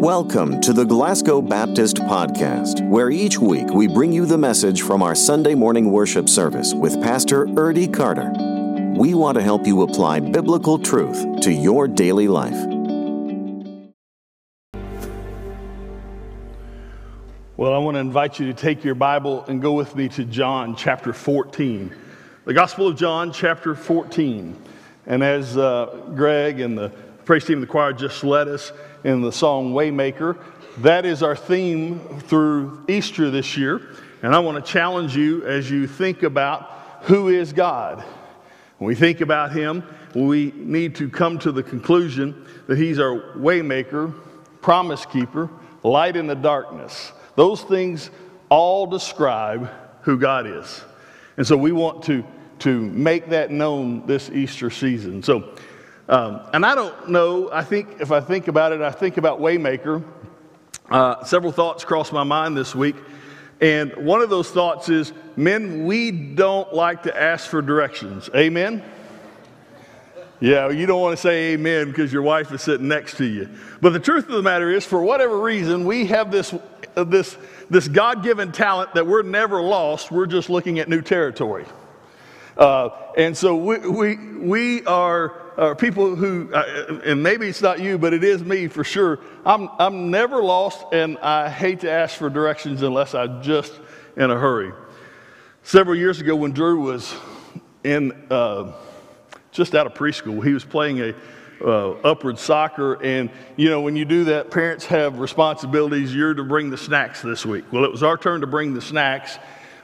Welcome to the Glasgow Baptist Podcast, where each week we bring you the message from our Sunday morning worship service with Pastor Erdy Carter. We want to help you apply biblical truth to your daily life. Well, I want to invite you to take your Bible and go with me to John chapter 14. The Gospel of John chapter 14. And as uh, Greg and the praise team the choir just led us, in the song Waymaker. That is our theme through Easter this year. And I want to challenge you as you think about who is God. When we think about Him, we need to come to the conclusion that He's our waymaker, promise keeper, light in the darkness. Those things all describe who God is. And so we want to, to make that known this Easter season. So um, and I don't know, I think if I think about it, I think about Waymaker. Uh, several thoughts crossed my mind this week. And one of those thoughts is men, we don't like to ask for directions. Amen? Yeah, you don't want to say amen because your wife is sitting next to you. But the truth of the matter is, for whatever reason, we have this, uh, this, this God given talent that we're never lost. We're just looking at new territory. Uh, and so we, we, we are or people who, uh, and maybe it's not you, but it is me for sure. I'm, I'm never lost, and I hate to ask for directions unless I'm just in a hurry. Several years ago, when Drew was in uh, just out of preschool, he was playing a uh, upward soccer, and you know when you do that, parents have responsibilities. You're to bring the snacks this week. Well, it was our turn to bring the snacks.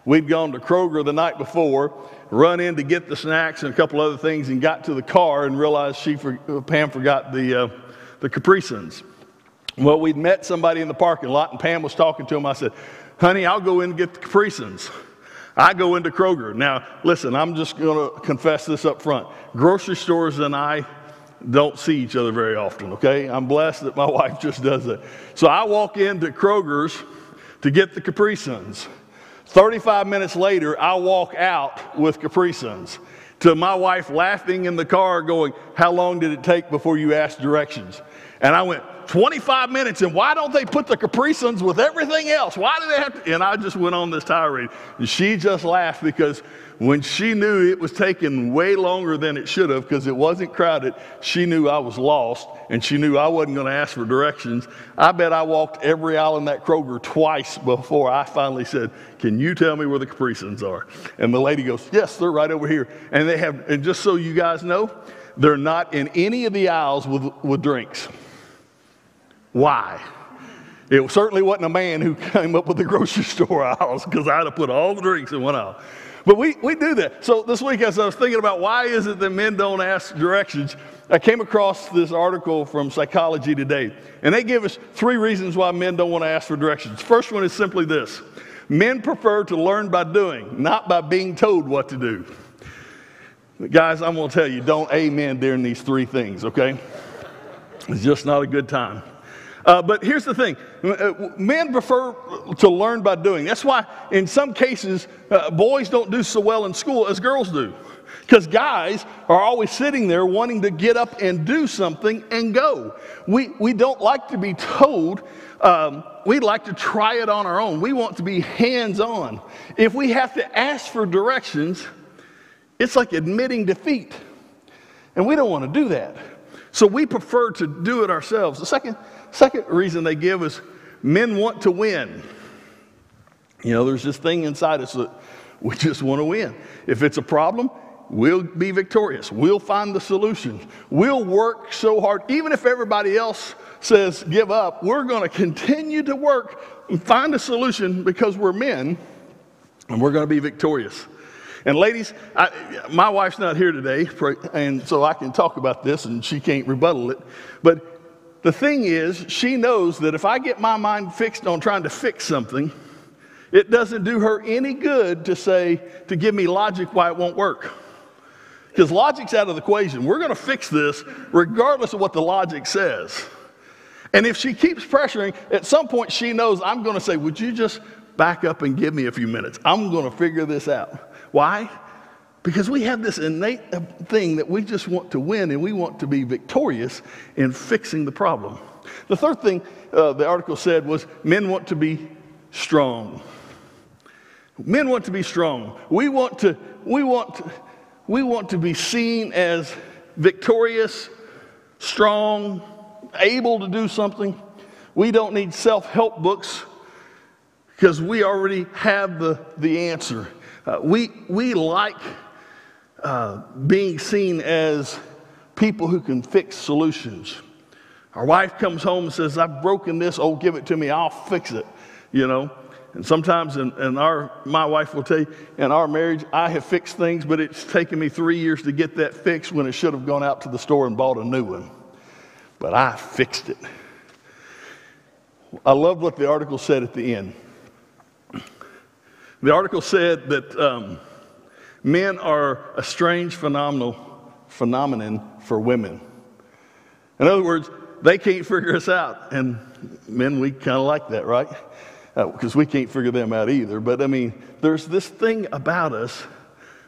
We'd gone to Kroger the night before, run in to get the snacks and a couple other things and got to the car and realized she for, Pam forgot the, uh, the Capri. Well, we'd met somebody in the parking lot and Pam was talking to him. I said, honey, I'll go in and get the Capri. I go into Kroger. Now, listen, I'm just going to confess this up front. Grocery stores and I don't see each other very often, okay? I'm blessed that my wife just does that. So I walk into Kroger's to get the Capri Suns. 35 minutes later, I walk out with Capri Suns to my wife laughing in the car, going, How long did it take before you asked directions? And I went, 25 minutes, and why don't they put the Capri with everything else? Why do they have to? And I just went on this tirade. And she just laughed because when she knew it was taking way longer than it should have because it wasn't crowded, she knew I was lost and she knew I wasn't going to ask for directions. I bet I walked every aisle in that Kroger twice before I finally said, Can you tell me where the Capri are? And the lady goes, Yes, they're right over here. And they have, and just so you guys know, they're not in any of the aisles with, with drinks. Why? It certainly wasn't a man who came up with the grocery store aisles because I'd have put all the drinks in one aisle. But we, we do that. So this week, as I was thinking about why is it that men don't ask directions, I came across this article from Psychology Today, and they give us three reasons why men don't want to ask for directions. First one is simply this men prefer to learn by doing, not by being told what to do. Guys, I'm going to tell you, don't amen during these three things, okay? It's just not a good time. Uh, but here's the thing uh, men prefer to learn by doing. That's why, in some cases, uh, boys don't do so well in school as girls do. Because guys are always sitting there wanting to get up and do something and go. We, we don't like to be told, um, we like to try it on our own. We want to be hands on. If we have to ask for directions, it's like admitting defeat. And we don't want to do that. So we prefer to do it ourselves. The second, Second reason they give is men want to win. You know, there's this thing inside us that we just want to win. If it's a problem, we'll be victorious. We'll find the solution. We'll work so hard. Even if everybody else says give up, we're going to continue to work and find a solution because we're men and we're going to be victorious. And ladies, I, my wife's not here today, and so I can talk about this and she can't rebuttal it. But the thing is, she knows that if I get my mind fixed on trying to fix something, it doesn't do her any good to say, to give me logic why it won't work. Because logic's out of the equation. We're going to fix this regardless of what the logic says. And if she keeps pressuring, at some point she knows I'm going to say, Would you just back up and give me a few minutes? I'm going to figure this out. Why? Because we have this innate thing that we just want to win and we want to be victorious in fixing the problem. The third thing uh, the article said was men want to be strong. Men want to be strong. We want to, we want to, we want to be seen as victorious, strong, able to do something. We don't need self help books because we already have the, the answer. Uh, we, we like uh, being seen as people who can fix solutions. Our wife comes home and says, I've broken this, oh, give it to me, I'll fix it, you know. And sometimes in, in, our, my wife will tell you, in our marriage, I have fixed things, but it's taken me three years to get that fixed when it should have gone out to the store and bought a new one. But I fixed it. I love what the article said at the end. The article said that um, men are a strange phenomenal phenomenon for women. In other words, they can't figure us out. And men, we kind of like that, right? Because uh, we can't figure them out either. But I mean, there's this thing about us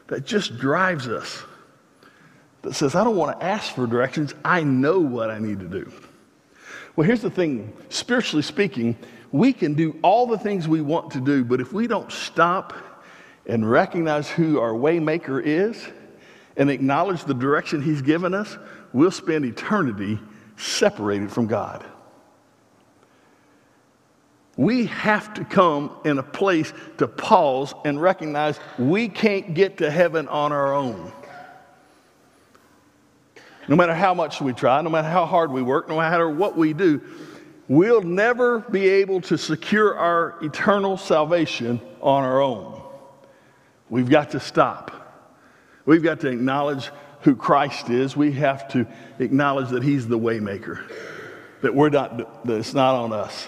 that just drives us that says, I don't want to ask for directions. I know what I need to do. Well, here's the thing spiritually speaking, we can do all the things we want to do, but if we don't stop and recognize who our waymaker is and acknowledge the direction he's given us, we'll spend eternity separated from God. We have to come in a place to pause and recognize we can't get to heaven on our own. No matter how much we try, no matter how hard we work, no matter what we do, we'll never be able to secure our eternal salvation on our own. We've got to stop. We've got to acknowledge who Christ is, we have to acknowledge that He's the waymaker, that we're not, that it's not on us.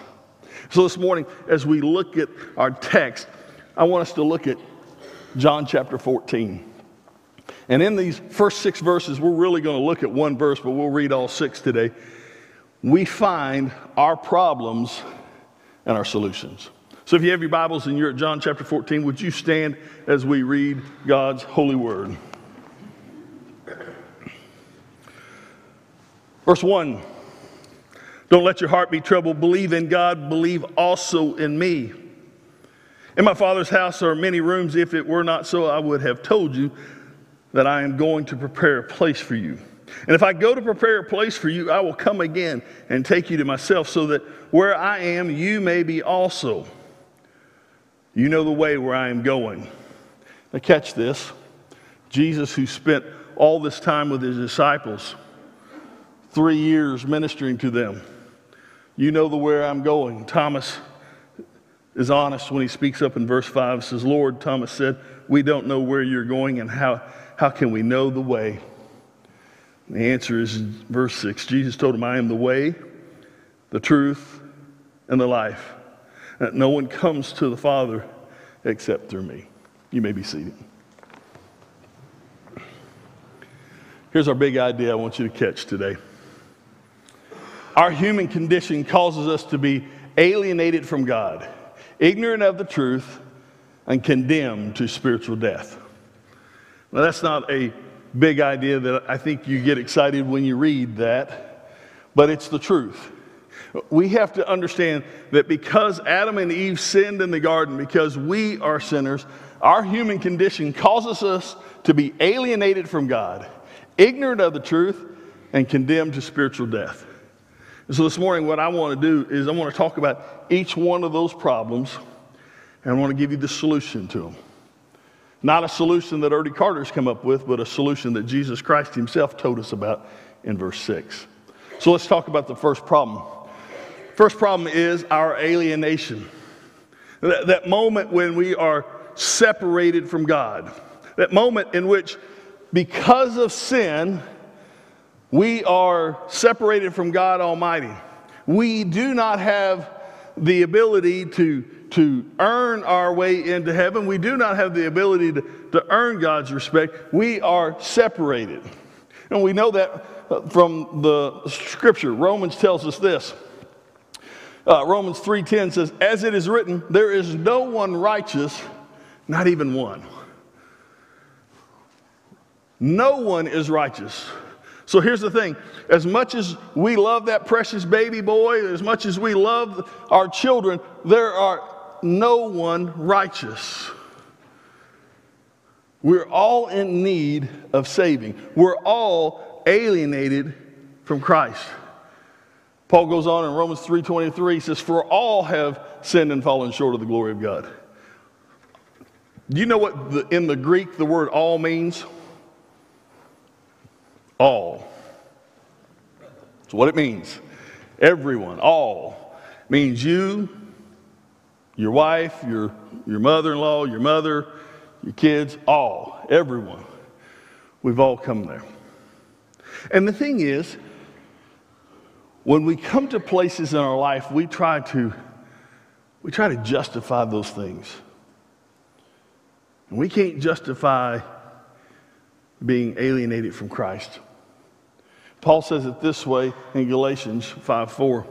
So this morning, as we look at our text, I want us to look at John chapter 14. And in these first six verses, we're really going to look at one verse, but we'll read all six today. We find our problems and our solutions. So if you have your Bibles and you're at John chapter 14, would you stand as we read God's holy word? Verse 1 Don't let your heart be troubled. Believe in God, believe also in me. In my Father's house are many rooms. If it were not so, I would have told you that I am going to prepare a place for you. And if I go to prepare a place for you, I will come again and take you to myself, so that where I am, you may be also. You know the way where I am going. Now, catch this Jesus, who spent all this time with his disciples, three years ministering to them. You know the where I'm going. Thomas is honest when he speaks up in verse 5. says, Lord, Thomas said, We don't know where you're going, and how, how can we know the way? And the answer is verse 6. Jesus told him, I am the way, the truth, and the life. No one comes to the Father except through me. You may be seated. Here's our big idea I want you to catch today. Our human condition causes us to be alienated from God, ignorant of the truth, and condemned to spiritual death. Now, that's not a big idea that I think you get excited when you read that, but it's the truth. We have to understand that because Adam and Eve sinned in the garden, because we are sinners, our human condition causes us to be alienated from God, ignorant of the truth, and condemned to spiritual death. And so this morning, what I want to do is I want to talk about each one of those problems, and I want to give you the solution to them. Not a solution that Erdy Carter's come up with, but a solution that Jesus Christ himself told us about in verse 6. So let's talk about the first problem. First problem is our alienation. That, that moment when we are separated from God. That moment in which, because of sin, we are separated from God Almighty. We do not have the ability to, to earn our way into heaven. We do not have the ability to, to earn God's respect. We are separated. And we know that from the scripture. Romans tells us this. Uh, Romans 3:10 says, "As it is written, there is no one righteous, not even one. No one is righteous." So here's the thing as much as we love that precious baby boy, as much as we love our children, there are no one righteous. We're all in need of saving. We're all alienated from Christ. Paul goes on in Romans 3:23 he says for all have sinned and fallen short of the glory of God. Do you know what the, in the Greek the word all means? All. That's what it means. Everyone, all means you, your wife, your, your mother in law, your mother, your kids, all, everyone. We've all come there. And the thing is, when we come to places in our life, we try to we try to justify those things. And we can't justify being alienated from Christ. Paul says it this way in Galatians 5 4.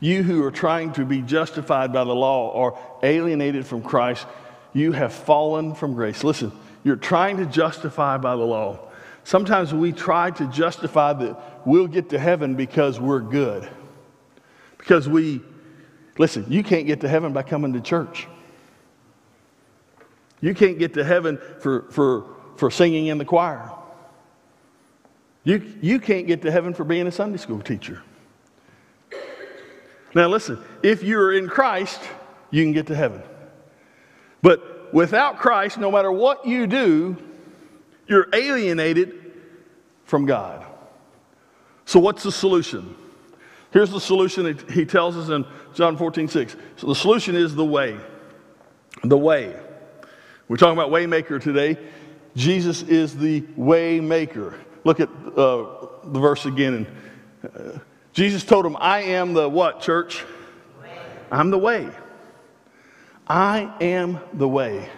You who are trying to be justified by the law are alienated from Christ. You have fallen from grace. Listen, you're trying to justify by the law. Sometimes we try to justify that we'll get to heaven because we're good. Because we, listen, you can't get to heaven by coming to church. You can't get to heaven for, for, for singing in the choir. You, you can't get to heaven for being a Sunday school teacher. Now, listen, if you're in Christ, you can get to heaven. But without Christ, no matter what you do, you're alienated from God. So, what's the solution? Here's the solution he tells us in John 14, 6. So, the solution is the way. The way. We're talking about waymaker today. Jesus is the waymaker. Look at uh, the verse again. And, uh, Jesus told him, I am the what, church? I'm the way. I am the way.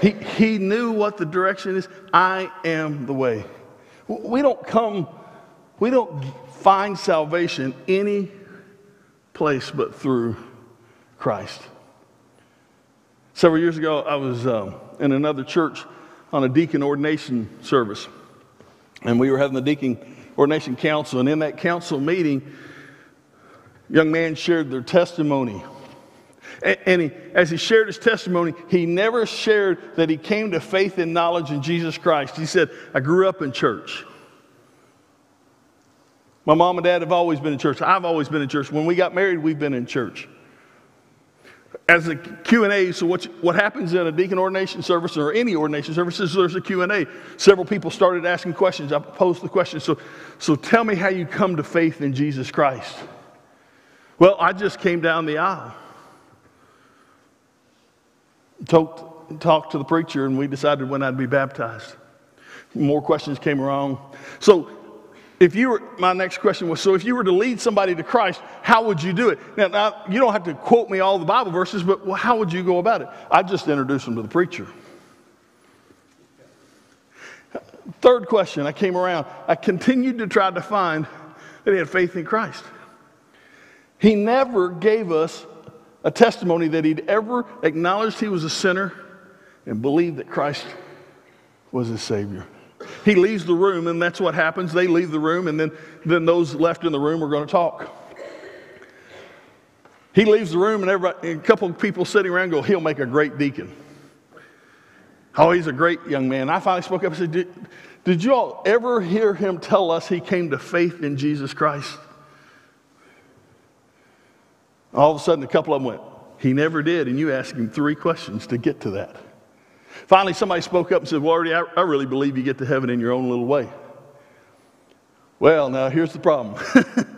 He, he knew what the direction is. I am the way. We don't come, we don't find salvation any place but through Christ. Several years ago, I was um, in another church on a deacon ordination service, and we were having the deacon ordination council. And in that council meeting, young man shared their testimony and he, as he shared his testimony, he never shared that he came to faith and knowledge in Jesus Christ. He said, I grew up in church. My mom and dad have always been in church. I've always been in church. When we got married, we've been in church. As a Q&A, so what, what happens in a deacon ordination service or any ordination service is there's a Q&A. Several people started asking questions. I posed the question, so, so tell me how you come to faith in Jesus Christ. Well, I just came down the aisle talked, talked to the preacher, and we decided when I'd be baptized. More questions came around. So, if you were, my next question was so if you were to lead somebody to Christ, how would you do it? Now, now you don't have to quote me all the Bible verses, but how would you go about it? I'd just introduce them to the preacher. Third question, I came around. I continued to try to find that he had faith in Christ. He never gave us a testimony that he'd ever acknowledged he was a sinner and believed that Christ was his Savior. He leaves the room, and that's what happens. They leave the room, and then, then those left in the room are going to talk. He leaves the room, and, everybody, and a couple of people sitting around go, He'll make a great deacon. Oh, he's a great young man. I finally spoke up and said, Did, did you all ever hear him tell us he came to faith in Jesus Christ? All of a sudden, a couple of them went, He never did. And you asked him three questions to get to that. Finally, somebody spoke up and said, Well, Artie, I, I really believe you get to heaven in your own little way. Well, now here's the problem.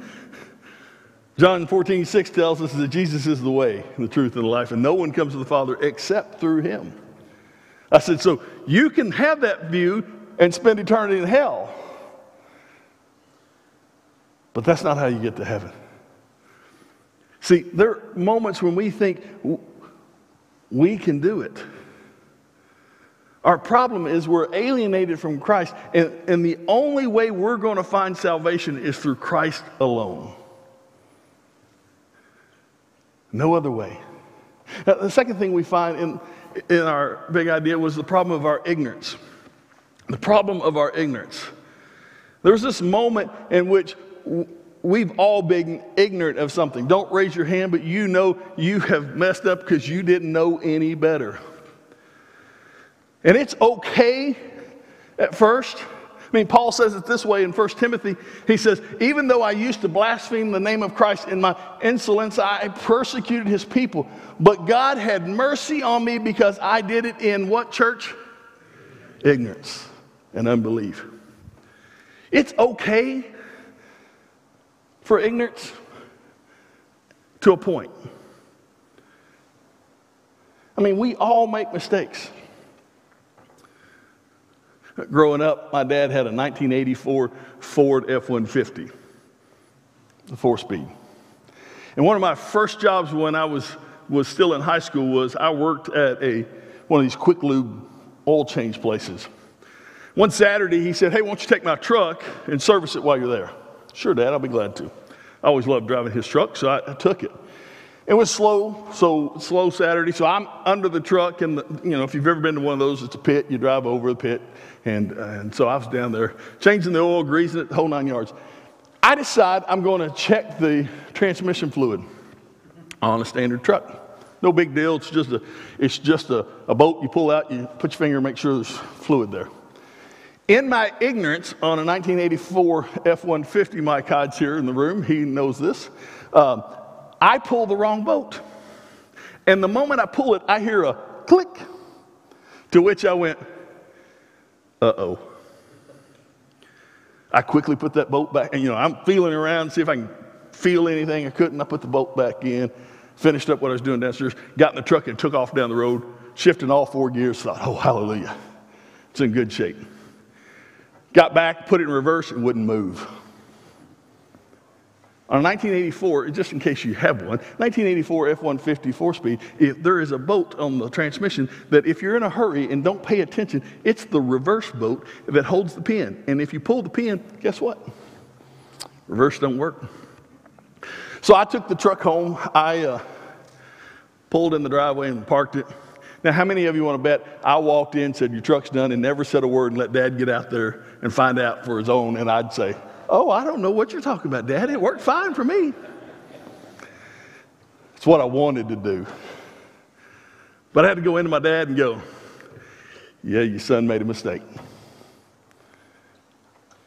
John 14, 6 tells us that Jesus is the way, the truth, and the life, and no one comes to the Father except through him. I said, So you can have that view and spend eternity in hell, but that's not how you get to heaven. See, there are moments when we think we can do it. Our problem is we're alienated from Christ, and, and the only way we're going to find salvation is through Christ alone. No other way. Now, the second thing we find in, in our big idea was the problem of our ignorance. The problem of our ignorance. There's this moment in which we've all been ignorant of something. Don't raise your hand, but you know you have messed up because you didn't know any better. And it's okay at first. I mean, Paul says it this way in 1 Timothy. He says, Even though I used to blaspheme the name of Christ in my insolence, I persecuted his people. But God had mercy on me because I did it in what church? Ignorance and unbelief. It's okay for ignorance to a point. I mean, we all make mistakes. Growing up, my dad had a 1984 Ford F 150, a four speed. And one of my first jobs when I was, was still in high school was I worked at a, one of these quick lube oil change places. One Saturday, he said, Hey, why don't you take my truck and service it while you're there? Sure, Dad, I'll be glad to. I always loved driving his truck, so I, I took it. It was slow, so slow Saturday. So I'm under the truck, and the, you know, if you've ever been to one of those, it's a pit. You drive over the pit, and and so I was down there changing the oil, greasing it, the whole nine yards. I decide I'm going to check the transmission fluid on a standard truck. No big deal. It's just a it's just a, a boat you pull out, you put your finger, make sure there's fluid there. In my ignorance on a 1984 F 150, Mike Hodge here in the room, he knows this. Um, I pull the wrong boat. And the moment I pull it, I hear a click, to which I went, uh oh. I quickly put that boat back, and you know, I'm feeling around, see if I can feel anything. I couldn't. I put the boat back in, finished up what I was doing downstairs, got in the truck, and took off down the road, shifting all four gears. Thought, oh, hallelujah. It's in good shape. Got back, put it in reverse, and wouldn't move. On a 1984, just in case you have one, 1984 F 150 four speed, if there is a bolt on the transmission that if you're in a hurry and don't pay attention, it's the reverse bolt that holds the pin. And if you pull the pin, guess what? Reverse don't work. So I took the truck home. I uh, pulled in the driveway and parked it. Now, how many of you want to bet I walked in, said, Your truck's done, and never said a word and let dad get out there and find out for his own? And I'd say, Oh, I don't know what you're talking about, dad. It worked fine for me. It's what I wanted to do. But I had to go into my dad and go, Yeah, your son made a mistake.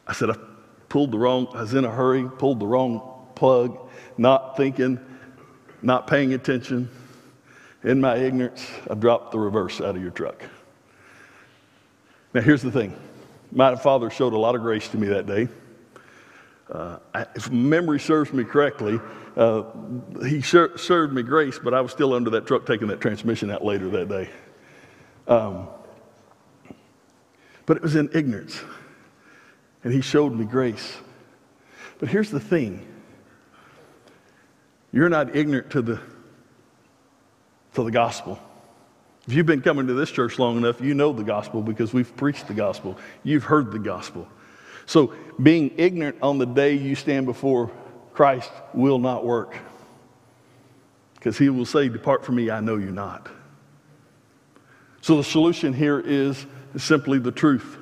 I said, I pulled the wrong, I was in a hurry, pulled the wrong plug, not thinking, not paying attention in my ignorance, I dropped the reverse out of your truck. Now, here's the thing my father showed a lot of grace to me that day. Uh, if memory serves me correctly, uh, he served me grace, but I was still under that truck taking that transmission out later that day. Um, but it was in ignorance, and he showed me grace. But here's the thing you're not ignorant to the to the gospel. If you've been coming to this church long enough, you know the gospel because we've preached the gospel. You've heard the gospel. So, being ignorant on the day you stand before Christ will not work. Because he will say, Depart from me, I know you not. So, the solution here is simply the truth.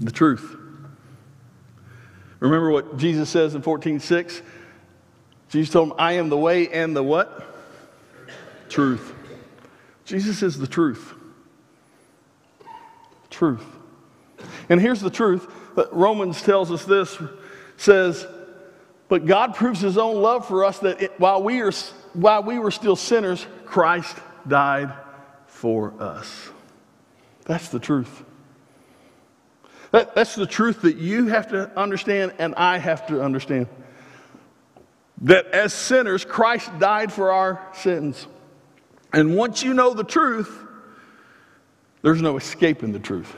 The truth. Remember what Jesus says in 14 6? Jesus told him, I am the way and the what? Truth. Jesus is the truth. Truth. And here's the truth that Romans tells us this says, But God proves his own love for us that it, while, we are, while we were still sinners, Christ died for us. That's the truth. That, that's the truth that you have to understand and I have to understand. That as sinners, Christ died for our sins. And once you know the truth, there's no escaping the truth.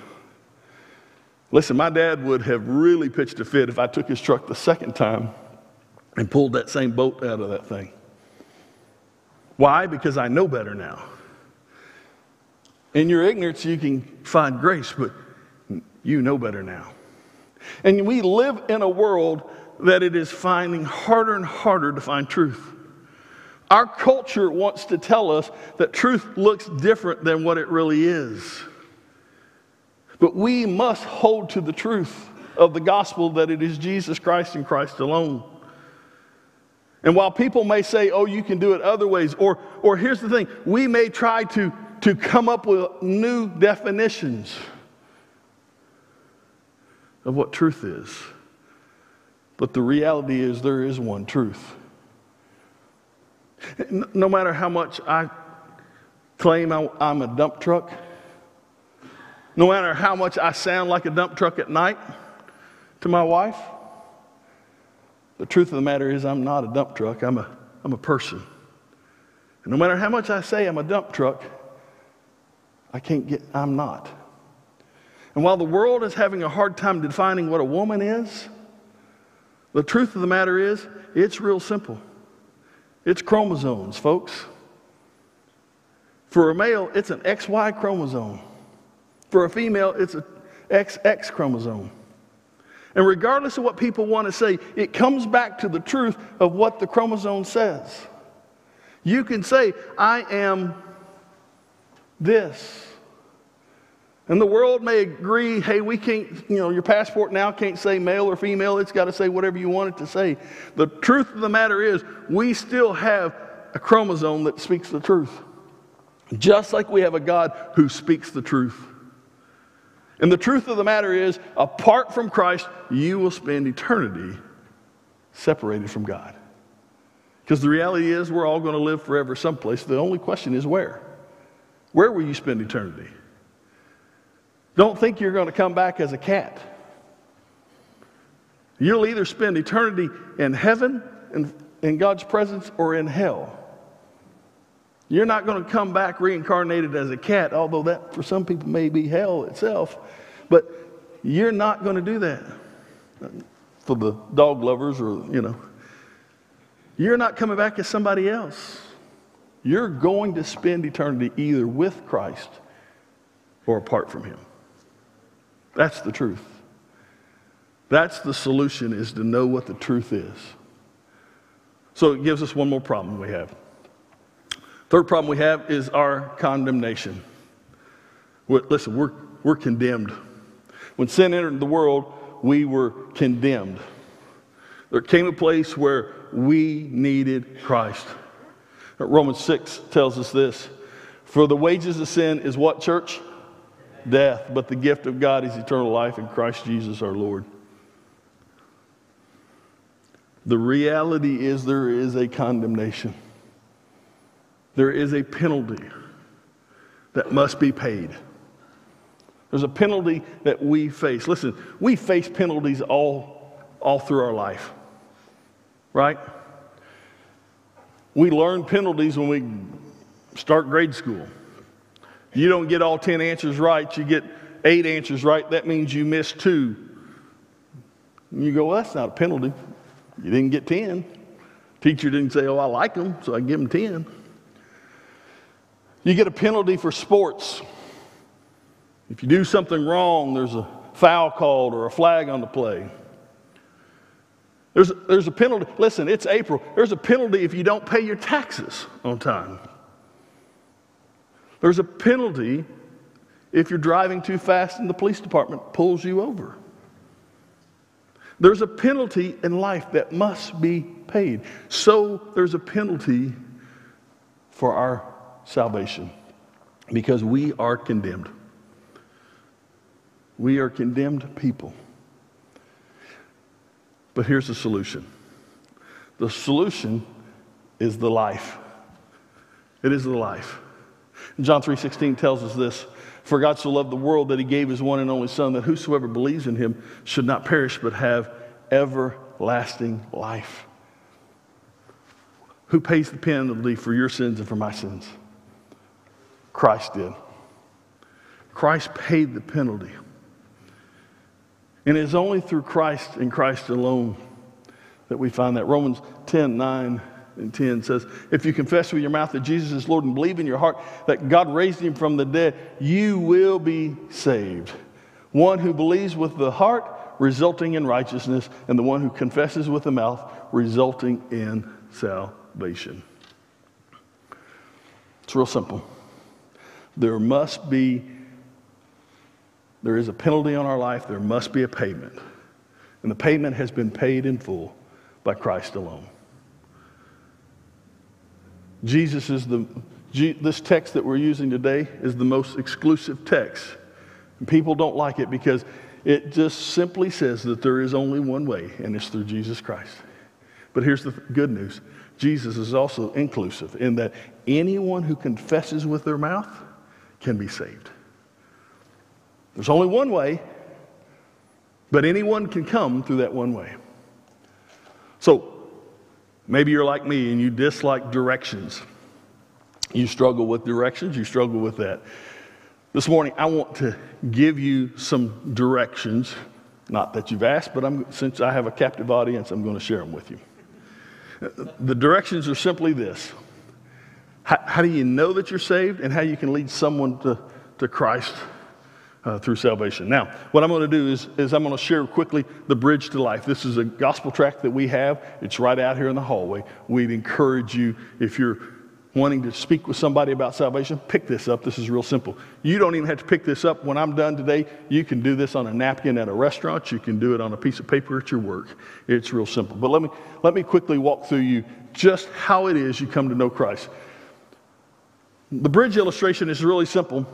Listen, my dad would have really pitched a fit if I took his truck the second time and pulled that same bolt out of that thing. Why? Because I know better now. In your ignorance, you can find grace, but you know better now. And we live in a world that it is finding harder and harder to find truth. Our culture wants to tell us that truth looks different than what it really is. But we must hold to the truth. of the gospel that it is Jesus Christ and Christ alone. And while people may say, oh, you can do it other ways, or, or here's the thing, we may try to, to come up with new definitions of what truth is. But the reality is, there is one truth. No matter how much I claim I'm a dump truck, no matter how much I sound like a dump truck at night to my wife, the truth of the matter is, I'm not a dump truck, I'm a, I'm a person. And no matter how much I say I'm a dump truck, I can't get, I'm not. And while the world is having a hard time defining what a woman is, the truth of the matter is, it's real simple. It's chromosomes, folks. For a male, it's an XY chromosome. For a female, it's an XX chromosome. And regardless of what people want to say, it comes back to the truth of what the chromosome says. You can say, I am this. And the world may agree, hey, we can't, you know, your passport now can't say male or female. It's got to say whatever you want it to say. The truth of the matter is, we still have a chromosome that speaks the truth. Just like we have a God who speaks the truth. And the truth of the matter is, apart from Christ, you will spend eternity separated from God. Because the reality is, we're all going to live forever someplace. The only question is where? Where will you spend eternity? Don't think you're going to come back as a cat. You'll either spend eternity in heaven, in, in God's presence, or in hell. You're not going to come back reincarnated as a cat, although that for some people may be hell itself. But you're not going to do that for the dog lovers or, you know. You're not coming back as somebody else. You're going to spend eternity either with Christ or apart from Him. That's the truth. That's the solution is to know what the truth is. So it gives us one more problem we have. Third problem we have is our condemnation. We're, listen, we're, we're condemned. When sin entered the world, we were condemned. There came a place where we needed Christ. Romans 6 tells us this For the wages of sin is what, church? Death, but the gift of God is eternal life in Christ Jesus our Lord. The reality is there is a condemnation. There is a penalty that must be paid. There's a penalty that we face. Listen, we face penalties all, all through our life, right? We learn penalties when we start grade school. You don't get all 10 answers right, you get eight answers right. That means you missed two. And you go, well, that's not a penalty. You didn't get 10. Teacher didn't say, oh, I like them, so I give them 10. You get a penalty for sports. If you do something wrong, there's a foul called or a flag on the play. There's, there's a penalty. Listen, it's April. There's a penalty if you don't pay your taxes on time. There's a penalty if you're driving too fast and the police department pulls you over. There's a penalty in life that must be paid. So there's a penalty for our salvation because we are condemned. We are condemned people. But here's the solution the solution is the life. It is the life. John 3:16 tells us this, for God so loved the world that he gave his one and only son that whosoever believes in him should not perish but have everlasting life. Who pays the penalty for your sins and for my sins? Christ did. Christ paid the penalty. And it is only through Christ and Christ alone that we find that. Romans 10 9 and 10 says, If you confess with your mouth that Jesus is Lord and believe in your heart that God raised him from the dead, you will be saved. One who believes with the heart, resulting in righteousness, and the one who confesses with the mouth, resulting in salvation. It's real simple. There must be, there is a penalty on our life, there must be a payment. And the payment has been paid in full by Christ alone. Jesus is the, this text that we're using today is the most exclusive text. People don't like it because it just simply says that there is only one way, and it's through Jesus Christ. But here's the good news Jesus is also inclusive in that anyone who confesses with their mouth can be saved. There's only one way, but anyone can come through that one way. So, maybe you're like me and you dislike directions. You struggle with directions, you struggle with that. This morning, I want to give you some directions. Not that you've asked, but I'm, since I have a captive audience, I'm going to share them with you. The directions are simply this how, how do you know that you're saved and how you can lead someone to, to Christ uh, through salvation. Now, what I'm going to do is, is I'm going to share quickly the bridge to life. This is a gospel tract that we have. It's right out here in the hallway. We'd encourage you, if you're wanting to speak with somebody about salvation, pick this up. This is real simple. You don't even have to pick this up when I'm done today. You can do this on a napkin at a restaurant. You can do it on a piece of paper at your work. It's real simple. But let me, let me quickly walk through you just how it is you come to know Christ. The bridge illustration is really simple.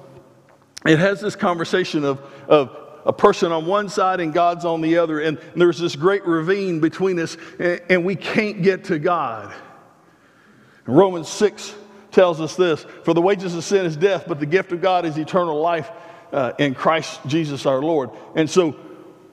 It has this conversation of, of a person on one side and God's on the other, and there's this great ravine between us, and, we can't get to God. Romans 6 tells us this For the wages of sin is death, but the gift of God is eternal life uh, in Christ Jesus our Lord. And so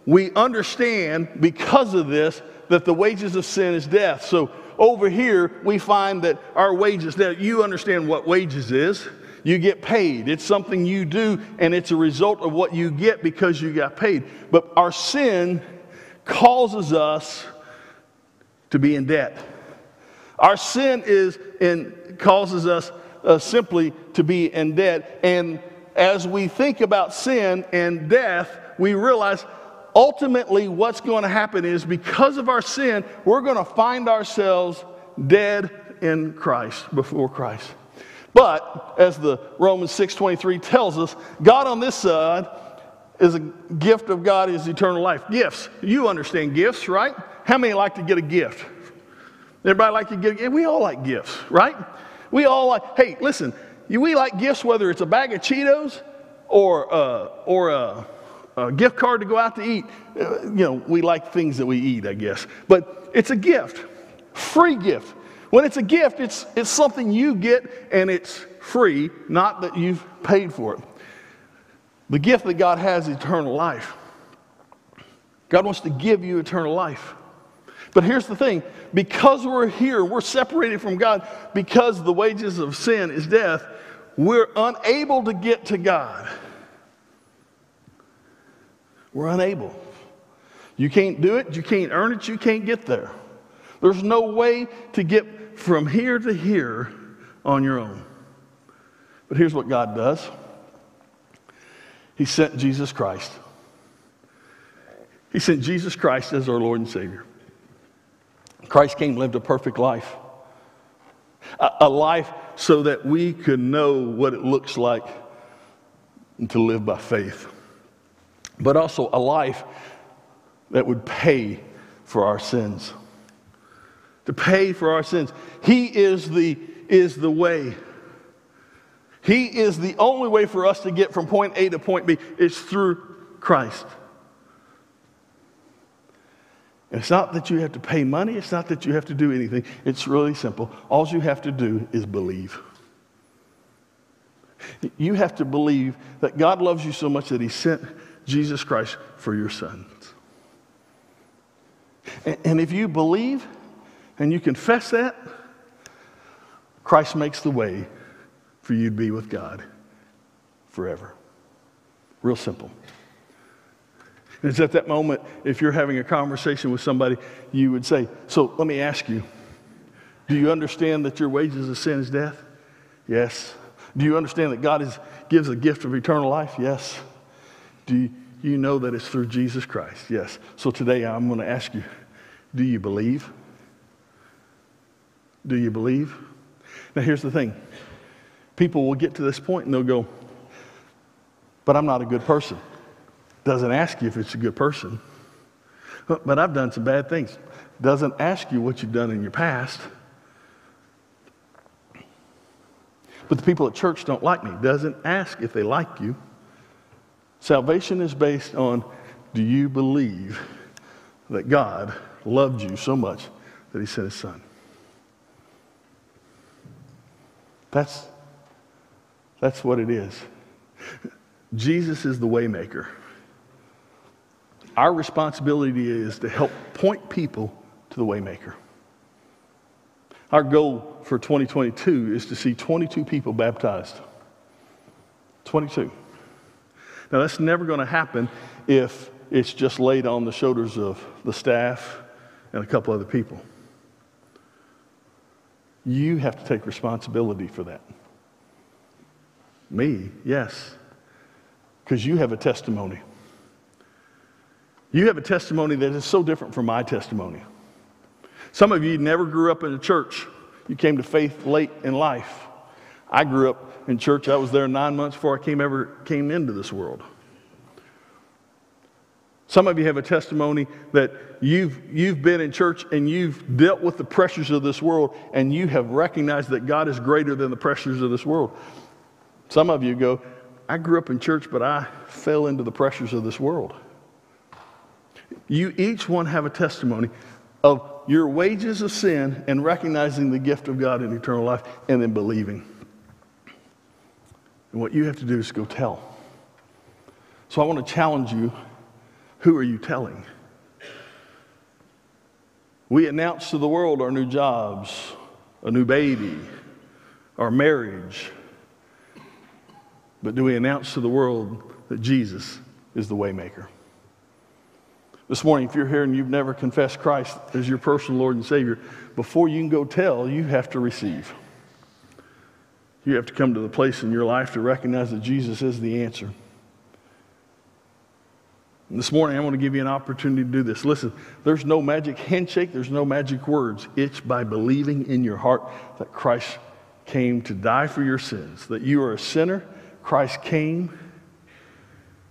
we understand because of this that the wages of sin is death. So over here, we find that our wages, now you understand what wages is. You get paid. It's something you do, and it's a result of what you get because you got paid. But our sin causes us to be in debt. Our sin is and causes us uh, simply to be in debt. And as we think about sin and death, we realize ultimately what's going to happen is because of our sin, we're going to find ourselves dead in Christ, before Christ. But as the Romans 6:23 tells us, God on this side is a gift of God is eternal life. Gifts. You understand gifts, right? How many like to get a gift? Everybody like to get, and we all like gifts, right? We all like, hey, listen, we like gifts whether it's a bag of Cheetos or, uh, or a, a, gift card to go out to eat. Uh, you know, we like things that we eat, I guess. But it's a gift, free gift. When it's a gift, it's, it's something you get and it's free, not that you've paid for it. The gift that God has is eternal life. God wants to give you eternal life. But here's the thing because we're here, we're separated from God because the wages of sin is death, we're unable to get to God. We're unable. You can't do it, you can't earn it, you can't get there. There's no way to get from here to here on your own. But here's what God does He sent Jesus Christ. He sent Jesus Christ as our Lord and Savior. Christ came, lived a perfect life. A, a life so that we could know what it looks like to live by faith. But also a life that would pay for our sins. To pay for our sins. He is the, is the way. He is the only way for us to get from point A to point B. It's through Christ. And it's not that you have to pay money, it's not that you have to do anything. It's really simple. All you have to do is believe. You have to believe that God loves you so much that He sent Jesus Christ for your sons. And if you believe and you confess that, Christ makes the way for you to be with God forever. Real simple. And it's at that moment, if you're having a conversation with somebody, you would say, So let me ask you, do you understand that your wages of sin is death? Yes. Do you understand that God is, gives a gift of eternal life? Yes. Do you, you know that it's through Jesus Christ? Yes. So today I'm going to ask you, do you believe? Do you believe? Now here's the thing people will get to this point and they'll go, But I'm not a good person doesn't ask you if it's a good person. But I've done some bad things. Doesn't ask you what you've done in your past. But the people at church don't like me. Doesn't ask if they like you. Salvation is based on do you believe that God loved you so much that he sent his son? That's, that's what it is. Jesus is the waymaker. Our responsibility is to help point people to the waymaker. Our goal for 2022 is to see 22 people baptized. 22. Now, that's never going to happen if it's just laid on the shoulders of the staff and a couple other people. You have to take responsibility for that. Me, yes, because you have a testimony. You have a testimony that is so different from my testimony. Some of you never grew up in a church. You came to faith late in life. I grew up in church. I was there nine months before I came ever came into this world. Some of you have a testimony that you've, you've been in church and you've dealt with the pressures of this world and you have recognized that God is greater than the pressures of this world. Some of you go, I grew up in church, but I fell into the pressures of this world. You each one have a testimony of your wages of sin and recognizing the gift of God in eternal life and then believing. And what you have to do is go tell. So I want to challenge you who are you telling? We announce to the world our new jobs, a new baby, our marriage. But do we announce to the world that Jesus is the waymaker? This morning, if you're here and you've never confessed Christ as your personal Lord and Savior, before you can go tell, you have to receive. You have to come to the place in your life to recognize that Jesus is the answer. This morning, I want to give you an opportunity to do this. Listen, there's no magic handshake, there's no magic words. It's by believing in your heart that Christ came to die for your sins, that you are a sinner. Christ came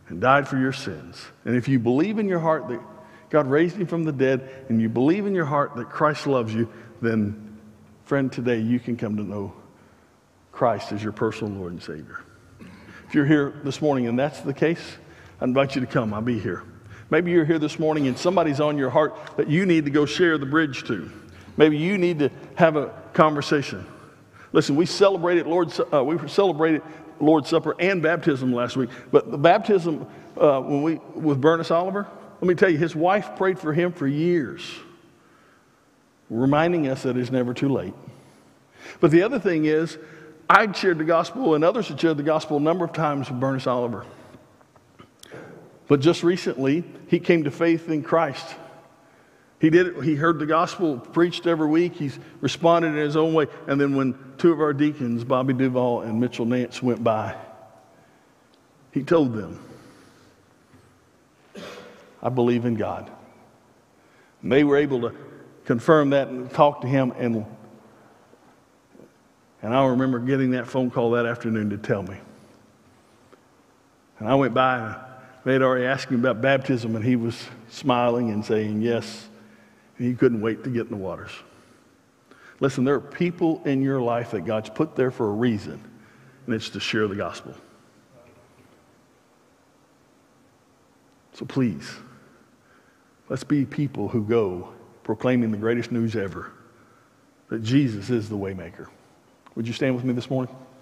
and died for your sins. And if you believe in your heart that God raised him from the dead, and you believe in your heart that Christ loves you, then, friend, today you can come to know Christ as your personal Lord and Savior. If you're here this morning and that's the case, I invite you to come. I'll be here. Maybe you're here this morning and somebody's on your heart that you need to go share the bridge to. Maybe you need to have a conversation. Listen, we celebrated Lord's, uh, we celebrated Lord's Supper and baptism last week, but the baptism uh, when we with Bernice Oliver, let me tell you, his wife prayed for him for years, reminding us that it's never too late. But the other thing is, I'd shared the gospel, and others had shared the gospel a number of times with Bernice Oliver. But just recently, he came to faith in Christ. He did it, he heard the gospel preached every week. He's responded in his own way. And then when two of our deacons, Bobby Duval and Mitchell Nance, went by, he told them, I believe in God. And they were able to confirm that and talk to him and and I remember getting that phone call that afternoon to tell me. And I went by they had already asked him about baptism, and he was smiling and saying yes. And he couldn't wait to get in the waters. Listen, there are people in your life that God's put there for a reason, and it's to share the gospel. So please, let's be people who go proclaiming the greatest news ever that Jesus is the waymaker. Would you stand with me this morning?